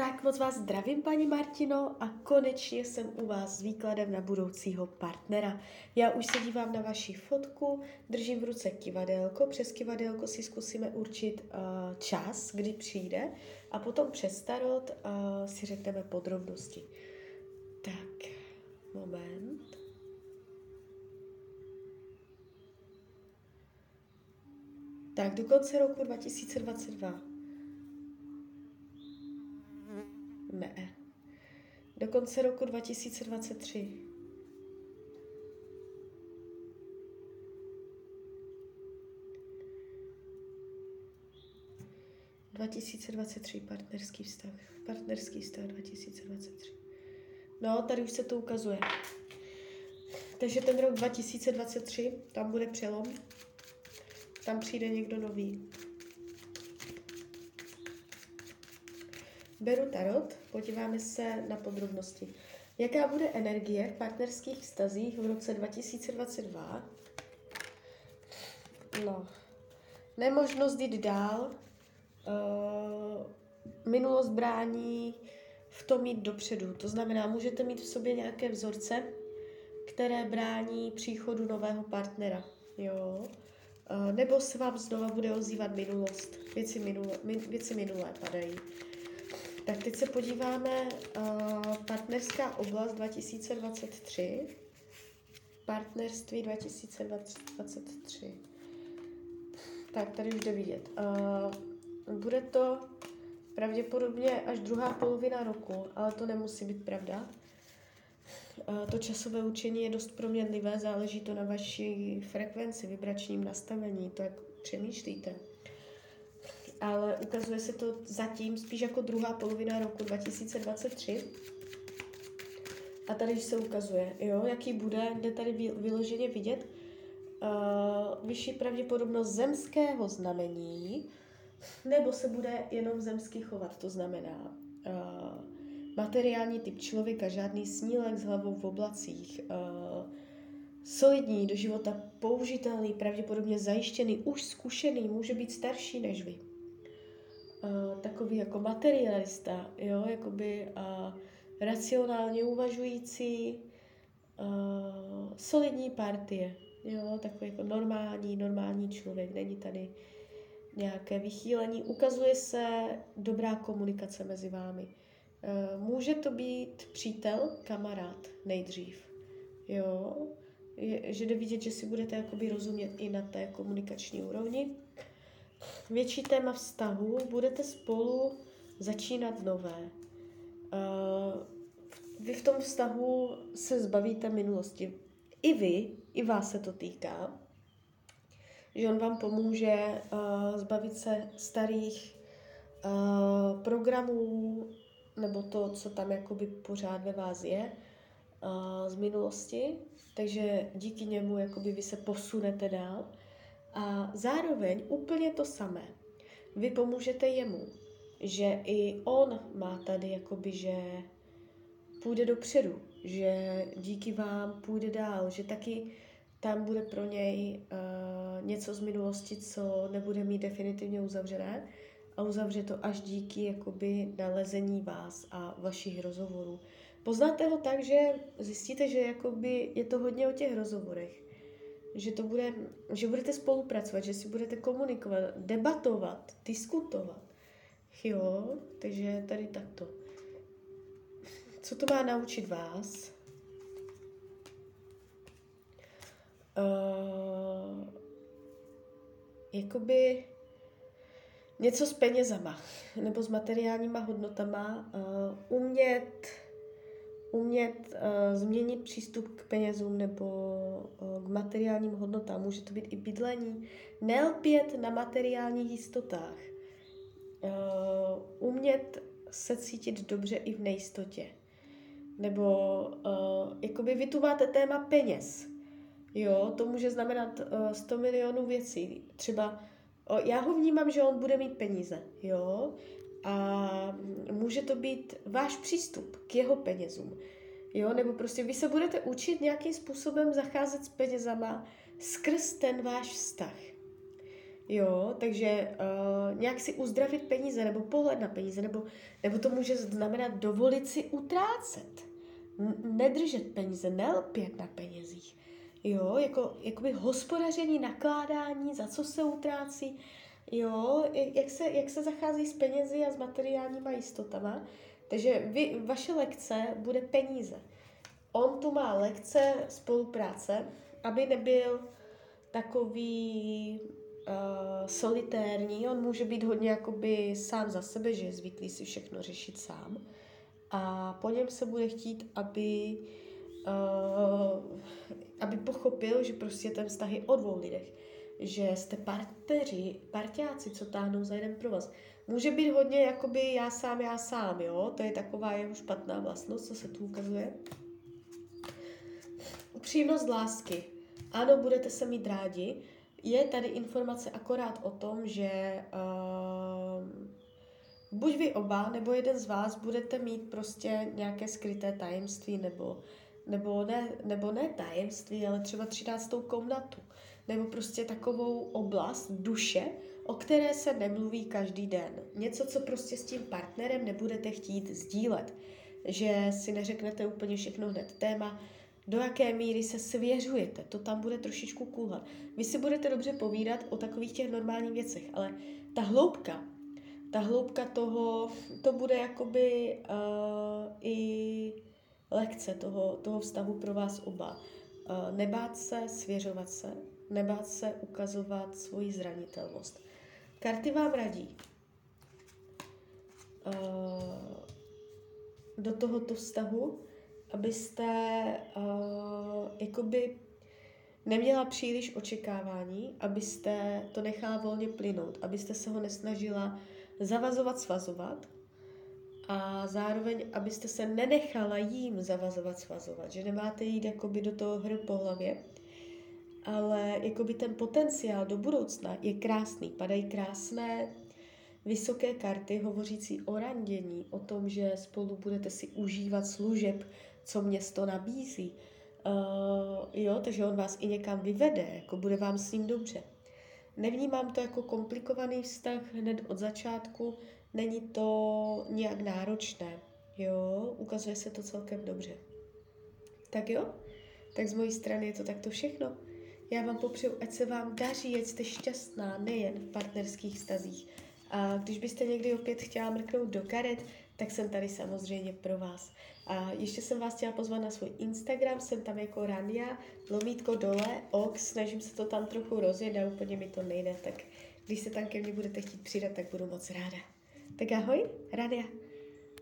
Tak moc vás zdravím, paní Martino, a konečně jsem u vás s výkladem na budoucího partnera. Já už se dívám na vaši fotku, držím v ruce kivadelko, přes kivadelko si zkusíme určit uh, čas, kdy přijde a potom přes tarot uh, si řekneme podrobnosti. Tak, moment. Tak, do konce roku 2022. Ne. Do konce roku 2023. ...2023 partnerský vztah. Partnerský vztah 2023. No, tady už se to ukazuje. Takže ten rok 2023, tam bude přelom. Tam přijde někdo nový. Beru tarot, podíváme se na podrobnosti. Jaká bude energie v partnerských vztazích v roce 2022? No, nemožnost jít dál, uh, minulost brání v tom jít dopředu. To znamená, můžete mít v sobě nějaké vzorce, které brání příchodu nového partnera. Jo? Uh, nebo se vám znova bude ozývat minulost. Věci minulé, věci minulé padají. Tak teď se podíváme uh, partnerská oblast 2023. Partnerství 2023. Tak, tady už jde vidět. Uh, bude to pravděpodobně až druhá polovina roku, ale to nemusí být pravda. Uh, to časové učení je dost proměnlivé, záleží to na vaší frekvenci, vibračním nastavení, to, jak přemýšlíte ale ukazuje se to zatím spíš jako druhá polovina roku 2023. A tady se ukazuje, jo, jaký bude, kde tady vyloženě vidět uh, vyšší pravděpodobnost zemského znamení, nebo se bude jenom zemský chovat, to znamená uh, materiální typ člověka, žádný snílek s hlavou v oblacích, uh, solidní, do života použitelný, pravděpodobně zajištěný, už zkušený, může být starší než vy takový jako materialista, jo, jakoby uh, racionálně uvažující, uh, solidní partie, jo, takový jako normální, normální člověk, není tady nějaké vychýlení. Ukazuje se dobrá komunikace mezi vámi. Uh, může to být přítel, kamarád nejdřív, jo, je, že jde vidět, že si budete jakoby rozumět i na té komunikační úrovni větší téma vztahu, budete spolu začínat nové. Uh, vy v tom vztahu se zbavíte minulosti. I vy, i vás se to týká, že on vám pomůže uh, zbavit se starých uh, programů nebo to, co tam jakoby pořád ve vás je z minulosti, takže díky němu jakoby vy se posunete dál a zároveň úplně to samé. Vy pomůžete jemu, že i on má tady jakoby, že půjde dopředu, že díky vám půjde dál, že taky tam bude pro něj uh, něco z minulosti, co nebude mít definitivně uzavřené a uzavře to až díky jakoby nalezení vás a vašich rozhovorů. Poznáte ho tak, že zjistíte, že jakoby je to hodně o těch rozhovorech že to bude, že budete spolupracovat, že si budete komunikovat, debatovat, diskutovat. Jo, takže tady takto. Co to má naučit vás? Uh, jakoby něco s penězama nebo s materiálníma hodnotama, uh, umět umět uh, změnit přístup k penězům nebo uh, k materiálním hodnotám. Může to být i bydlení. Nelpět na materiálních jistotách. Uh, umět se cítit dobře i v nejistotě. Nebo uh, jakoby vy tu máte téma peněz. Jo, to může znamenat uh, 100 milionů věcí. Třeba uh, já ho vnímám, že on bude mít peníze. Jo, a může to být váš přístup k jeho penězům. Jo, nebo prostě vy se budete učit nějakým způsobem zacházet s penězama skrz ten váš vztah. Jo, takže uh, nějak si uzdravit peníze, nebo pohled na peníze, nebo, nebo to může znamenat dovolit si utrácet. N- nedržet peníze, nelpět na penězích. Jo, jako jakoby hospodaření, nakládání, za co se utrácí, jo, jak se, jak se zachází s penězi a s materiálníma jistotama. Takže vy, vaše lekce bude peníze. On tu má lekce spolupráce, aby nebyl takový uh, solitérní, on může být hodně jakoby sám za sebe, že je zvyklý si všechno řešit sám. A po něm se bude chtít, aby, uh, aby pochopil, že prostě ten vztah je o dvou lidech. Že jste partneři, partiáci, co táhnou za jeden pro vás. Může být hodně jakoby já sám, já sám, jo? To je taková jeho špatná vlastnost, co se tu ukazuje. Upřímnost lásky. Ano, budete se mít rádi, je tady informace akorát o tom, že uh, buď vy oba, nebo jeden z vás budete mít prostě nějaké skryté tajemství, nebo, nebo, ne, nebo ne tajemství, ale třeba třináctou komnatu, nebo prostě takovou oblast duše, o které se nemluví každý den. Něco, co prostě s tím partnerem nebudete chtít sdílet. Že si neřeknete úplně všechno hned. Téma do jaké míry se svěřujete, to tam bude trošičku kulhat. Vy si budete dobře povídat o takových těch normálních věcech, ale ta hloubka, ta hloubka toho, to bude jakoby uh, i lekce toho, toho vztahu pro vás oba. Uh, nebát se svěřovat se, nebát se ukazovat svoji zranitelnost. Karty vám radí uh, do tohoto vztahu, abyste uh, jakoby neměla příliš očekávání, abyste to nechala volně plynout, abyste se ho nesnažila zavazovat, svazovat a zároveň, abyste se nenechala jím zavazovat, svazovat, že nemáte jít jakoby do toho hry po hlavě, ale jakoby ten potenciál do budoucna je krásný, padají krásné vysoké karty hovořící o randění, o tom, že spolu budete si užívat služeb, co město nabízí. Uh, jo, takže on vás i někam vyvede, jako bude vám s ním dobře. Nevnímám to jako komplikovaný vztah hned od začátku, není to nějak náročné, jo, ukazuje se to celkem dobře. Tak jo, tak z mojí strany je to takto všechno. Já vám popřeju, ať se vám daří, ať jste šťastná nejen v partnerských stazích. A když byste někdy opět chtěla mrknout do karet, tak jsem tady samozřejmě pro vás. A ještě jsem vás chtěla pozvat na svůj Instagram, jsem tam jako Rania, lomítko dole, ox, snažím se to tam trochu rozjet a úplně mi to nejde, tak když se tam ke mně budete chtít přidat, tak budu moc ráda. Tak ahoj, Rania.